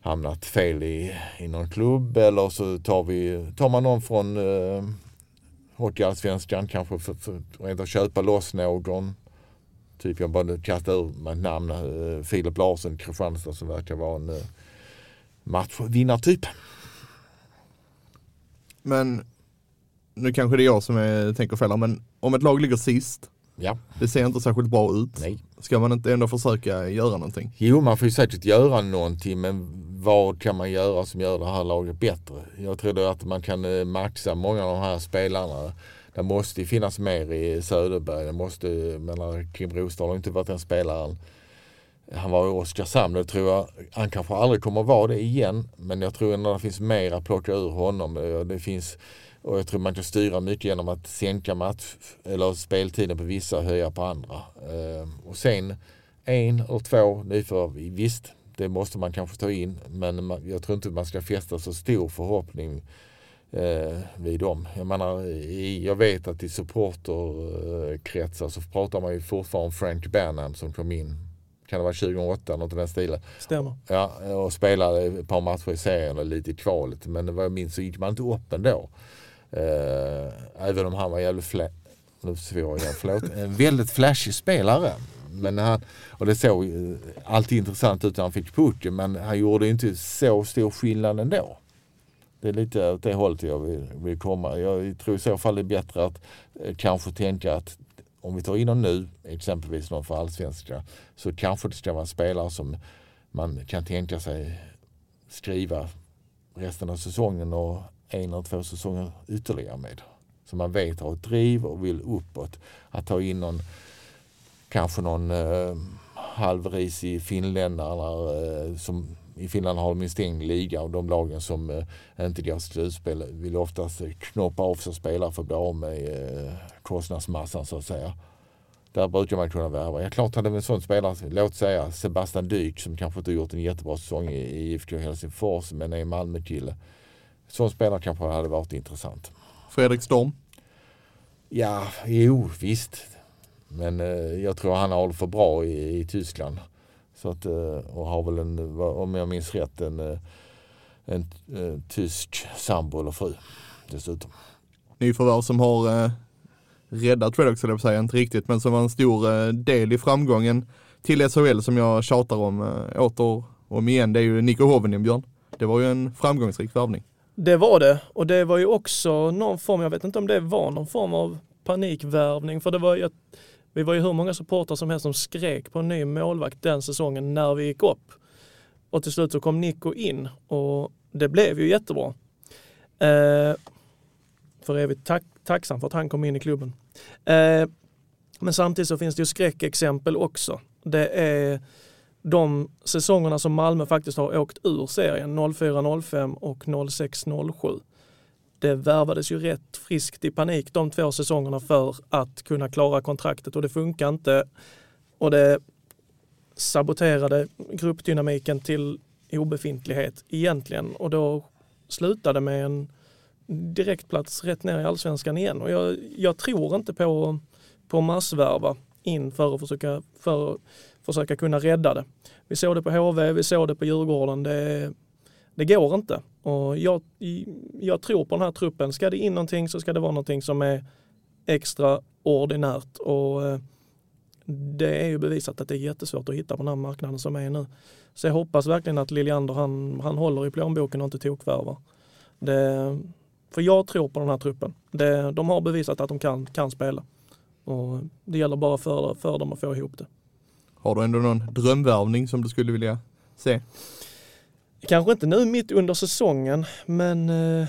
Speaker 3: hamnat fel i, i någon klubb eller så tar, vi, tar man någon från eh, Hockeyallsvenskan kanske för, för, för att köpa loss någon. Typ jag bara kastar ur mig ett namn. Eh, Filip Larsson, Kristianstad som verkar vara en eh, matchvinnartyp.
Speaker 1: Men nu kanske det är jag som är, tänker fel här, men om ett lag ligger sist,
Speaker 3: Ja,
Speaker 1: det ser inte särskilt bra ut.
Speaker 3: nej.
Speaker 1: Ska man inte ändå försöka göra någonting?
Speaker 3: Jo, man får ju säkert göra någonting men vad kan man göra som gör det här laget bättre? Jag tror att man kan eh, maxa många av de här spelarna. Det måste ju finnas mer i Söderberg. Det måste, menar, Kim Rostad har inte varit den spelaren. Han var i Oskarshamn, det tror jag. Han kanske aldrig kommer vara det igen. Men jag tror ändå att det finns mer att plocka ur honom. Eh, Det finns, och jag tror man kan styra mycket genom att sänka match eller speltiden på vissa och höja på andra. Eh, Och sen en eller två nyförvärv, visst det måste man kanske ta in men jag tror inte man ska fästa så stor förhoppning eh, vid dem. Jag menar, jag vet att i supporterkretsar så pratar man ju fortfarande om Frank Bernham som kom in, kan det vara 2008, något i den stilen.
Speaker 2: Stämmer.
Speaker 3: Ja, och spelade ett par matcher i serien och lite i kvalet. Men vad jag minns så gick man inte upp ändå. Eh, även om han var jävligt fla- nu svor jag igen, förlåt. En väldigt flashig spelare. Men han, och det såg eh, alltid intressant ut när han fick pucken men han gjorde inte så stor skillnad ändå. Det är lite åt det hållet jag vill, vill komma. Jag tror i så fall det är bättre att eh, kanske tänka att om vi tar in honom nu, exempelvis någon för allsvenska, så kanske det ska vara en spelare som man kan tänka sig skriva resten av säsongen och en eller två säsonger ytterligare med. Så man vet har ett driv och vill uppåt. Att ta in någon, kanske någon eh, halvrisig finländare eh, som i Finland har de en stängd liga och de lagen som eh, inte går till slutspel vill oftast eh, knoppa av sig spelare för att bli av med eh, kostnadsmassan så att säga. Där brukar man kunna värva. Ja, klart hade en sån spelare, låt säga Sebastian Dyk som kanske inte gjort en jättebra säsong i i IFK Helsingfors men är en Malmö-kille. Sån spelare kanske hade varit intressant.
Speaker 1: Fredrik Storm.
Speaker 3: Ja, jo visst. Men eh, jag tror han har hållit för bra i, i Tyskland. Så att, eh, och har väl en, om jag minns rätt, en, eh, en, eh, tysk sambo eller fru dessutom.
Speaker 1: Nyförvärv som har eh, räddat Redox, eller jag säga, inte riktigt, men som var en stor eh, del i framgången till SHL som jag tjatar om eh, åter och om igen. Det är ju Nico Hovinen, Björn. Det var ju en framgångsrik värvning.
Speaker 2: Det var det och det var ju också någon form, jag vet inte om det var någon form av panikvärvning för det var ju, vi var ju hur många supportrar som helst som skrek på en ny målvakt den säsongen när vi gick upp. Och till slut så kom Nico in och det blev ju jättebra. Eh, för evigt tack, tacksam för att han kom in i klubben. Eh, men samtidigt så finns det ju skräckexempel också. Det är de säsongerna som Malmö faktiskt har åkt ur serien, 04-05 och 06-07. Det värvades ju rätt friskt i panik de två säsongerna för att kunna klara kontraktet och det funkar inte. Och det saboterade gruppdynamiken till obefintlighet egentligen och då slutade med en direktplats rätt ner i allsvenskan igen. Och jag, jag tror inte på, på massvärva in för att försöka, för försöka kunna rädda det. Vi såg det på HV, vi såg det på Djurgården. Det, det går inte. Och jag, jag tror på den här truppen. Ska det in någonting så ska det vara någonting som är extraordinärt. Och eh, det är ju bevisat att det är jättesvårt att hitta på den här marknaden som är nu. Så jag hoppas verkligen att Liljander han, han håller i plånboken och inte tokvärvar. Det, för jag tror på den här truppen. Det, de har bevisat att de kan, kan spela. Och det gäller bara för, för dem att få ihop det.
Speaker 1: Har du ändå någon drömvärvning som du skulle vilja se?
Speaker 2: Kanske inte nu mitt under säsongen, men eh,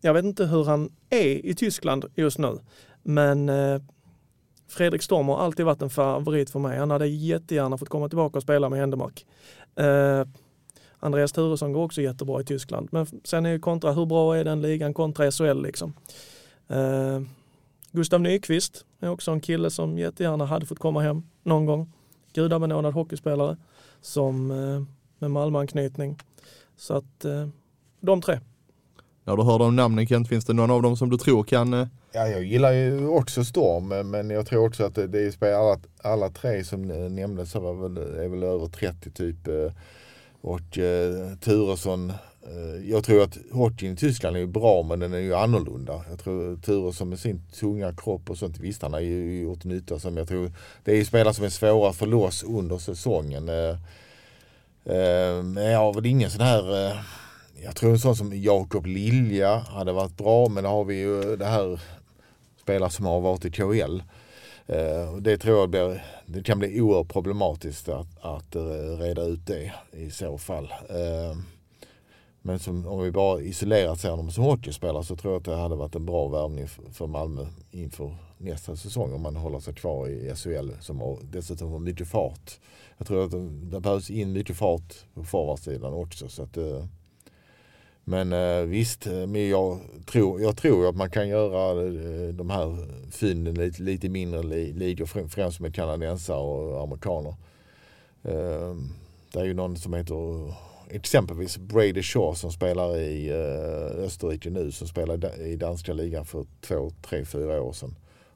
Speaker 2: jag vet inte hur han är i Tyskland just nu. Men eh, Fredrik Storm har alltid varit en favorit för mig. Han hade jättegärna fått komma tillbaka och spela med Händemark. Eh, Andreas Turesson går också jättebra i Tyskland. Men sen är ju kontra, hur bra är den ligan kontra SHL liksom? Eh, Gustav Nyqvist är också en kille som jättegärna hade fått komma hem någon gång. Gudabenådad hockeyspelare som eh, med Malmöanknytning. Så att eh, de tre.
Speaker 1: När du hör de namnen Kent, finns det någon av dem som du tror kan eh,
Speaker 3: Ja, jag gillar ju också Storm men jag tror också att det, är spelare, alla, alla tre som nämndes väl, är väl över 30 typ. Och eh, Turesson, Eh, jag tror att hockeyn i Tyskland är bra men den är ju annorlunda. Jag tror Turesson med sin tunga kropp och sånt, visst han har ju gjort nytta som jag tror, det är ju spelare som är svåra att få loss under säsongen. Eh, eh, men jag har väl ingen sån här jag tror en sån som Jakob Lilja hade varit bra men då har vi ju det här spelare som har varit i KL. Det tror jag blir, det kan bli oerhört problematiskt att, att reda ut det i så fall. Men som, om vi bara isolerat ser honom som hockeyspelare så tror jag att det hade varit en bra värvning för, Malmö inför nästa säsong om man håller sig kvar i SHL som har, dessutom har mycket fart. Jag tror att det, det behövs in mycket fart på forwardsidan också. Så att, eh, men eh, visst, eh, men jag tror, jag tror att man kan göra de här fynden lite, lite mindre ligor, främst med kanadensare och amerikaner. Ehm, det är ju någon som heter exempelvis Brady Shaw som spelar i eh, Österrike nu som spelade i danska ligan för två, tre, fyra år sedan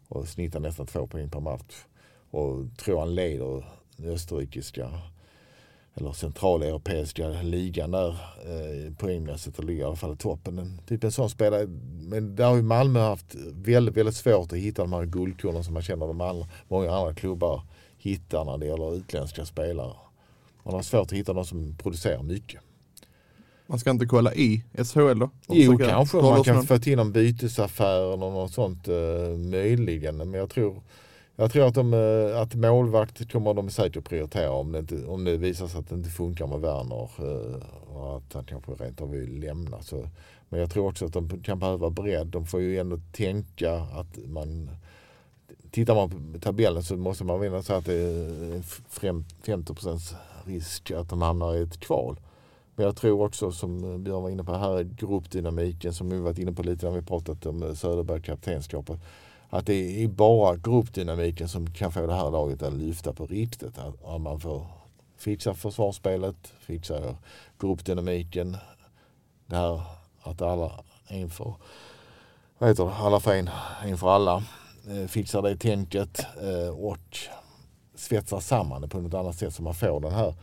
Speaker 3: och snittar nästan två poäng per match. Och tror han leder den österrikiska eller centraleuropeiska ligan där eh, poängmässigt och ligger i alla fall i toppen. En, typ en sån spelare. Men där har ju Malmö haft väldigt, väldigt svårt att hitta de här guldkornen som man känner de andra, många andra klubbar hittar när det gäller utländska spelare. Man har svårt att hitta de som producerar mycket.
Speaker 1: Man ska inte kolla i SHL då?
Speaker 3: Jo, kanske man kan
Speaker 1: någon?
Speaker 3: få till någon bytesaffär eller något sånt eh, möjligen. Men jag tror, jag tror att, de, eh, att målvakt kommer de säkert prioritera om det, inte, om det visar sig att det inte funkar med Werner eh, och att han kanske rent av vill lämna. Så, men jag tror också att de kan behöva bredd. De får ju ändå tänka att man Tittar man på tabellen så måste man ändå säga att det är en fem- 50% risk att de hamnar i ett kval. Men jag tror också som Björn var inne på här, gruppdynamiken som vi varit inne på lite när vi pratat om Söderberg kaptenskapet. Att det är bara gruppdynamiken som kan få det här laget att lyfta på riktigt. Att man får fixa försvarsspelet, fixa gruppdynamiken. Det här att alla, en för, vad heter det, alla för en, en för alla. Eh, fixar det tänket eh, och svetsar samman det på något annat sätt så man får den här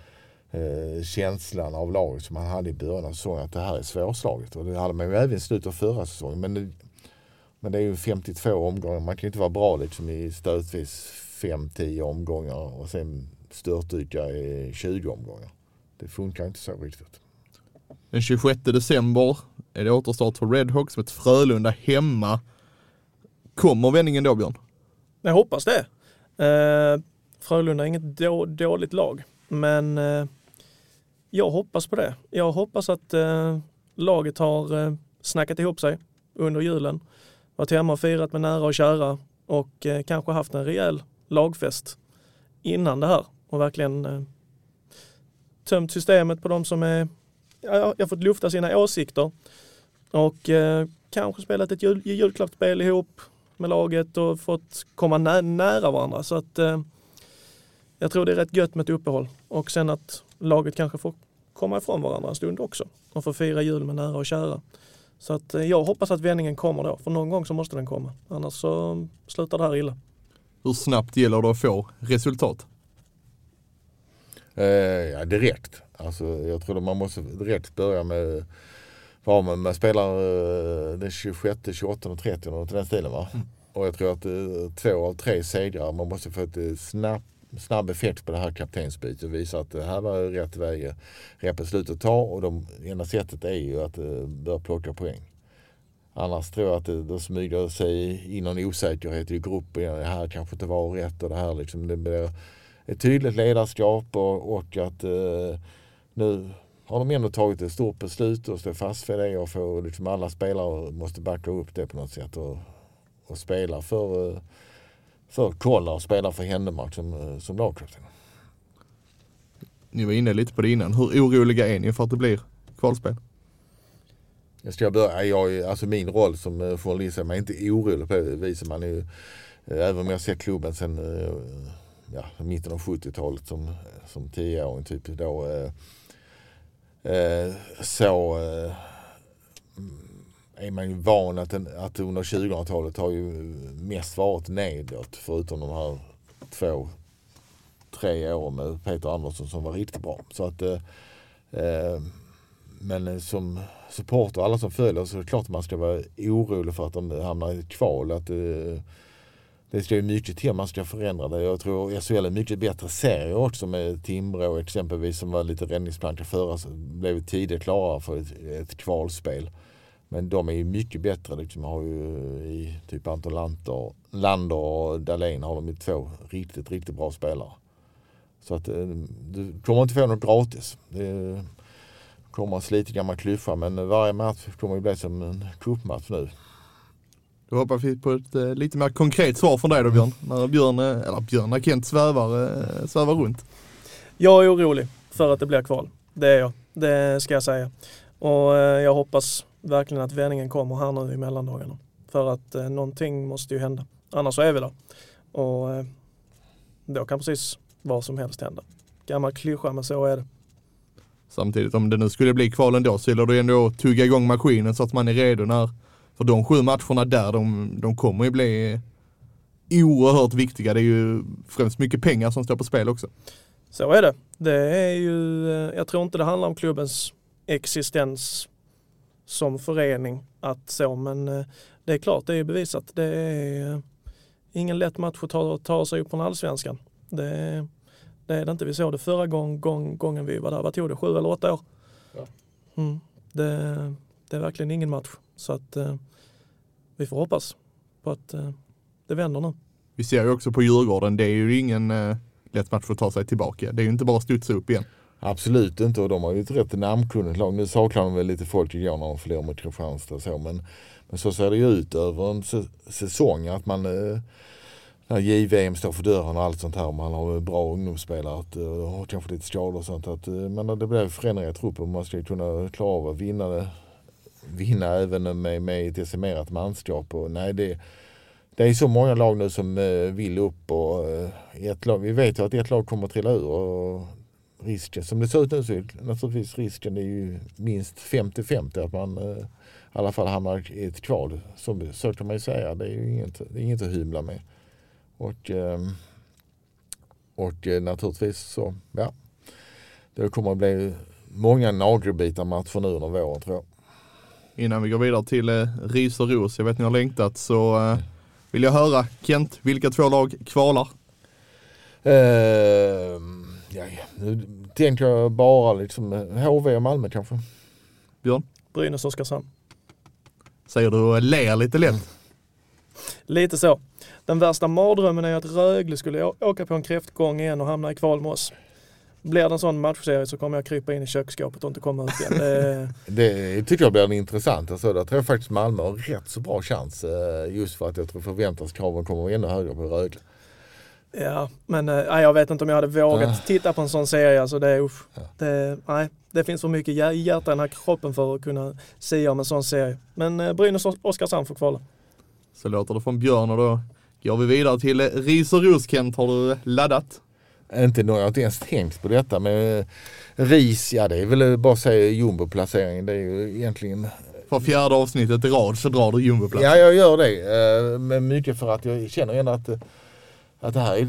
Speaker 3: eh, känslan av laget som man hade i början av säsongen att det här är svårslaget. Och det hade man ju även i slutet av förra säsongen. Men det, men det är ju 52 omgångar. Man kan ju inte vara bra liksom i stötvis 5-10 omgångar och sen störtdyka i 20 omgångar. Det funkar inte så riktigt.
Speaker 1: Den 26 december är det återstart för Redhawks med ett Frölunda hemma. Kommer vändningen då Björn?
Speaker 2: Jag hoppas det. Eh, Frölunda är inget då, dåligt lag, men eh, jag hoppas på det. Jag hoppas att eh, laget har eh, snackat ihop sig under julen, varit hemma och firat med nära och kära och eh, kanske haft en rejäl lagfest innan det här och verkligen eh, tömt systemet på de som är, ja, jag har fått lufta sina åsikter och eh, kanske spelat ett jul, julklappsspel ihop med laget och fått komma nä nära varandra. Så att eh, jag tror det är rätt gött med ett uppehåll och sen att laget kanske får komma ifrån varandra en stund också och få fira jul med nära och kära. Så att eh, jag hoppas att vändningen kommer då, för någon gång så måste den komma. Annars så slutar det här illa.
Speaker 1: Hur snabbt gäller det att få resultat?
Speaker 3: Eh, ja, direkt. Alltså, jag tror att man måste direkt börja med vad man, man spelar eh, den 26, 28 och 30 och den stilen va. Och jag tror att eh, två av tre segrar, man måste få ett eh, snabb, effekt på det här kaptensbytet och visa att det här var rätt väg, rätt beslut att ta och de, enda sättet är ju att eh, börja plocka poäng. Annars tror jag att det, då smyger sig in någon osäkerhet i gruppen. Det här kanske inte var rätt och det här liksom. Det blir ett tydligt ledarskap och, och att eh, nu har de ändå tagit ett stort beslut och står fast för det och får liksom alla spelare måste backa upp det på något sätt och, och spela för, eh, för Kolla och spela för Händemark som, eh, som lagkapten.
Speaker 1: Ni var inne lite på det innan. Hur oroliga är ni för att det blir kvalspel?
Speaker 3: Jag ska börja, jag, är- alltså min roll som eh, journalist är man inte orolig på det viset. Man är ju, eh, även om jag ser klubben sen eh, ja, mitten av 70-talet som, som 10-åring typ då. Eh, så eh, är man ju van att, den, att under 2000-talet har ju mest varit nedåt förutom de här två, tre åren med Peter Andersson som var riktigt bra. Så att eh, eh, men som supporter, och alla som följer så är det klart att man ska vara orolig för att de hamnar i ett kval. Att, eh, det ska ju mycket till man ska förändra det. Jag tror SHL är mycket bättre serie också med Timrå exempelvis som var lite räddningsplanka förra. Blev tidigt klara för ett, ett kvalspel. Men de är ju mycket bättre. Liksom, har ju i typ Anton Lander, Lander och Dahlén har de ju två riktigt, riktigt bra spelare. Så att eh, du kommer inte få något gratis. Det kommer en sliten gammal klyscha men varje match kommer ju bli som en cupmatch nu.
Speaker 1: Då hoppas vi på ett eh, lite mer konkret svar från dig då Björn. När Björn, eh, eller Björn, när Kent svävar, eh, svävar runt.
Speaker 2: Jag är orolig för att det blir kval. Det är jag. Det ska jag säga. Och eh, jag hoppas verkligen att vändningen kommer här nu i mellandagarna. För att eh, någonting måste ju hända. Annars så är vi där. Och eh, då kan precis vad som helst hända. Gammal klyscha men så är det.
Speaker 1: Samtidigt om det nu skulle bli kval ändå så gäller det ändå att tugga igång maskinen så att man är redo när, för de sju matcherna där, de, de kommer ju bli oerhört viktiga. Det är ju främst mycket pengar som står på spel också.
Speaker 2: Så är det. Det är ju, eh, jag tror inte det handlar om klubbens existens som förening att så, men eh, det är klart, det är bevisat. Det är eh, ingen lätt match att ta, ta sig upp från allsvenskan. Det, är- det är det inte. Vi såg det förra gång, gång, gången vi var där. Vad tog det? Sju eller åtta år?
Speaker 3: Ja.
Speaker 2: Mm. Det, det är verkligen ingen match. Så att eh, vi får hoppas på att eh, det vänder nu.
Speaker 1: Vi ser ju också på Djurgården, det är ju ingen eh, lätt match för att ta sig tillbaka. Det är ju inte bara att studsa upp igen.
Speaker 3: Absolut inte och de har ju ett rätt namnkunnigt lag. Nu saknar de väl lite folk igår när de förlorade mot Kristianstad och så men, men så ser det ju ut över en säsong att man eh, när JVM står för dörren och allt sånt här. Man har bra ungdomsspelare att, eh, och kanske lite skador och sånt. Att, eh, men det blir förändringar i truppen. Man ska ju kunna klara av att vinna det. Vinna även med, med ett decimerat manskap. Och, nej, det, det är så många lag nu som vill upp och ett lag, vi vet ju att ett lag kommer att trilla ur. Och risken, som det ser ut nu så är naturligtvis risken är ju minst 50-50 att man eh, i alla fall hamnar i ett kval. Som, så kan man ju säga, det är ju inget, är inget att hymla med. Och, ehm, och eh, naturligtvis så, ja. Det kommer att bli många nagelbitar matcher nu under våren tror jag.
Speaker 1: Innan vi går vidare till eh, ris och ros, jag vet ni har längtat, så eh, vill jag höra Kent, vilka två lag kvalar?
Speaker 3: Ehm, ja, nu tänker jag bara liksom eh, HV och Malmö kanske.
Speaker 1: Björn?
Speaker 2: Brynäs Oskarshamn.
Speaker 1: Säger du och ler lite lätt.
Speaker 2: Lite så. Den värsta mardrömmen är att Rögle skulle åka på en kräftgång igen och hamna i kval med oss. Blir det en sån matchserie så kommer jag krypa in i köksskåpet och inte komma ut igen. Det,
Speaker 3: Det tycker jag blir intressant. Alltså, där tror jag faktiskt Malmö har rätt så bra chans. eh, Just för att jag tror förväntanskraven kommer ännu högre på Rögle.
Speaker 2: Ja, men nej, jag vet inte om jag hade vågat
Speaker 3: Ah.
Speaker 2: titta på en sån serie. Alltså det, är, usch,
Speaker 3: Ja.
Speaker 2: det, nej, det finns för mycket hjär- hjärta i den här kroppen för att kunna sia om en sån serie. Men eh, Brynäs och Oskarshamn får kvala.
Speaker 1: Så låter det från Björn och då går vi vidare till eh, ris och ros Kent. Har du laddat?
Speaker 3: Inte nog, jag har inte ens tänkt på detta men eh, RIS, ja det är väl bara att säga jumboplacering. Det är ju egentligen
Speaker 1: För fjärde avsnittet i rad så drar du jumboplats.
Speaker 3: Ja, jag gör det. Men mycket för att jag känner ändå att, att det här är...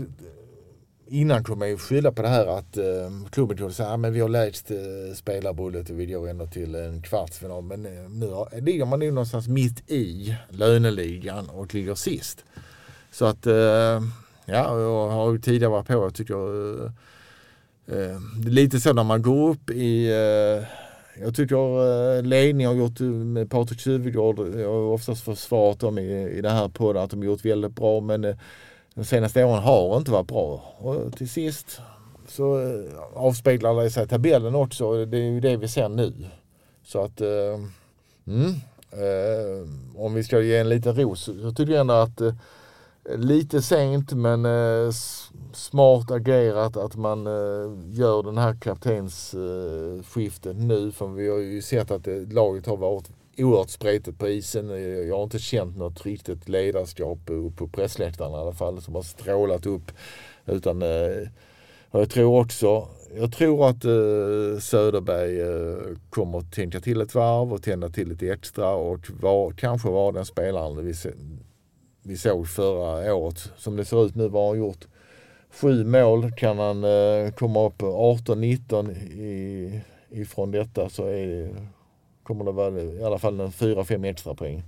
Speaker 3: Innan kunde man ju skylla på det här att eh, klubben kunde säga att vi har lägst eh, spelarbullet och vi går ändå till en kvartsfinal. Men eh, nu har, ligger man ju någonstans mitt i löneligan och ligger sist. Så att, eh, ja, jag har ju tidigare varit på, jag tycker eh, eh, det är lite så när man går upp i eh, jag tycker eh, ledningen har gjort eh, med Patrik Tjuvegård, jag eh, har oftast försvarat dem i, i det här podden att de har gjort väldigt bra men eh, de senaste åren har inte varit bra. Och till sist så eh, avspeglar det sig i tabellen också. Det är ju det vi ser nu. Så att eh, mm, eh, om vi ska ge en liten ros så tycker jag ändå att eh, lite sent men eh, smart agerat att man eh, gör den här kaptensskiftet nu. För vi har ju sett att laget har varit oerhört spretigt på isen. Jag har inte känt något riktigt ledarskap upp på pressläktaren i alla fall som har strålat upp. Utan eh, jag tror också, jag tror att eh, Söderberg eh, kommer att tänka till ett varv och tända till lite extra och var, kanske vara den spelaren vi, se, vi såg förra året. Som det ser ut nu var han gjort sju mål. Kan han eh, komma upp 18-19 ifrån detta så är, kommer det vara i alla fall en 4-5 extra poäng.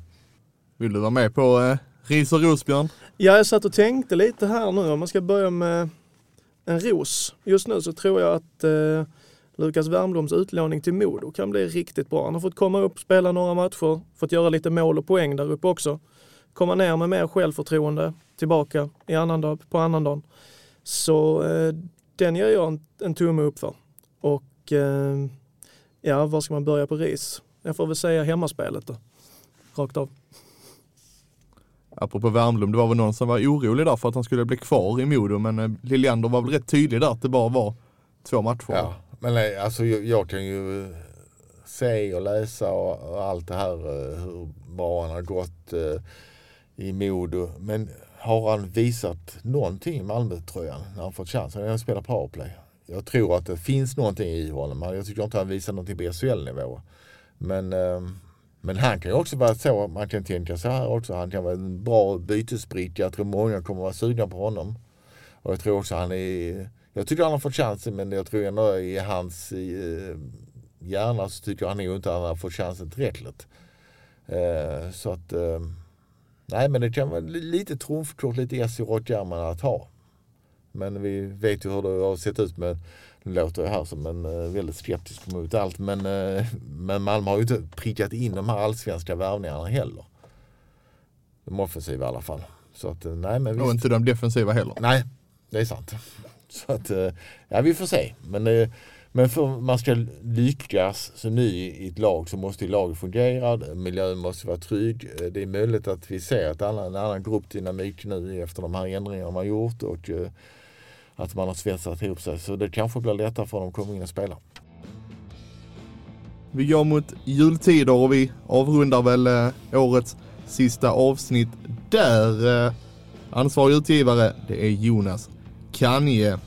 Speaker 1: Vill du vara med på eh, ris och ros Björn?
Speaker 2: Ja, jag satt och tänkte lite här nu om man ska börja med en ros. Just nu så tror jag att eh, Lukas Wernbloms utlåning till Modo kan bli riktigt bra. Han har fått komma upp, spela några matcher, fått göra lite mål och poäng där uppe också. Komma ner med mer självförtroende, tillbaka i annandag, på annandagen. Så eh, den ger jag en, en tumme upp för. Och eh, ja, var ska man börja på ris? Jag får väl säga hemmaspelet då. Rakt av.
Speaker 1: Apropå Värmblom, det var väl någon som var orolig där för att han skulle bli kvar i Modo men eh, Liljander var väl rätt tydlig där att det bara var två matcher.
Speaker 3: Ja, men nej, alltså jag, jag kan ju eh, se och läsa och, och allt det här eh, hur bra han har gått eh, i Modo. Men har han visat någonting i Malmö-tröjan när han fått chansen? Han spelar powerplay. Jag tror att det finns någonting i honom. Jag tycker inte han visar någonting på SHL-nivå. Men, eh, men han kan ju också vara så, man kan tänka så här också. Han kan vara en bra bytesbricka. Jag tror många kommer vara sugna på honom. Och jag tror också han är jag tycker han har fått chansen men jag tror ändå i hans eh, hjärna så tycker han nog inte att han har fått chansen tillräckligt. Eh, så att nej men det kan vara lite trumfkort, lite S i råttjärmarna att ha. Men vi vet ju hur det har sett ut med nu låter jag här som en eh, väldigt skeptisk mot allt men, eh, men Malmö har ju inte prickat in de här allsvenska värvningarna heller. De offensiva i alla fall. Så att, eh, nej, men
Speaker 1: Och
Speaker 3: visst.
Speaker 1: inte de defensiva heller.
Speaker 3: Nej, det är sant. Så att, ja vi får se. Men, men för att man ska lyckas som ny i ett lag så måste ju laget fungera, miljön måste vara trygg. Det är möjligt att vi ser annan, en annan gruppdynamik nu efter de här ändringarna man gjort och att man har svetsat ihop sig. Så det kanske blir lättare för dem att komma in och spela.
Speaker 1: Vi går mot jultider och vi avrundar väl eh, årets sista avsnitt där. Eh, ansvarig utgivare, det är Jonas Kanje.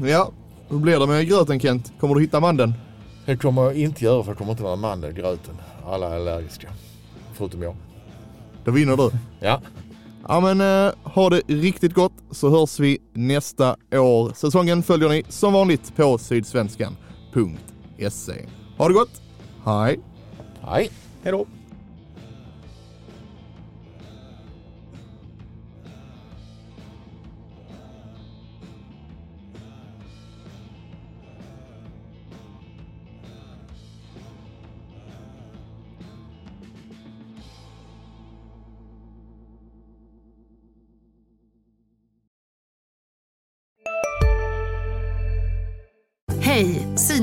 Speaker 1: Ja, hur blir det med gröten Kent? Kommer du hitta mandeln?
Speaker 3: Det kommer jag inte göra för det kommer inte vara mandel i gröten. Alla är allergiska. Förutom jag.
Speaker 1: Då vinner du.
Speaker 3: Ja,
Speaker 1: Ja men eh, ha det riktigt gott så hörs vi nästa år. Säsongen följer ni som vanligt på sydsvenskan.se. Ha det gott! Hej!
Speaker 3: hej.
Speaker 2: Hej då!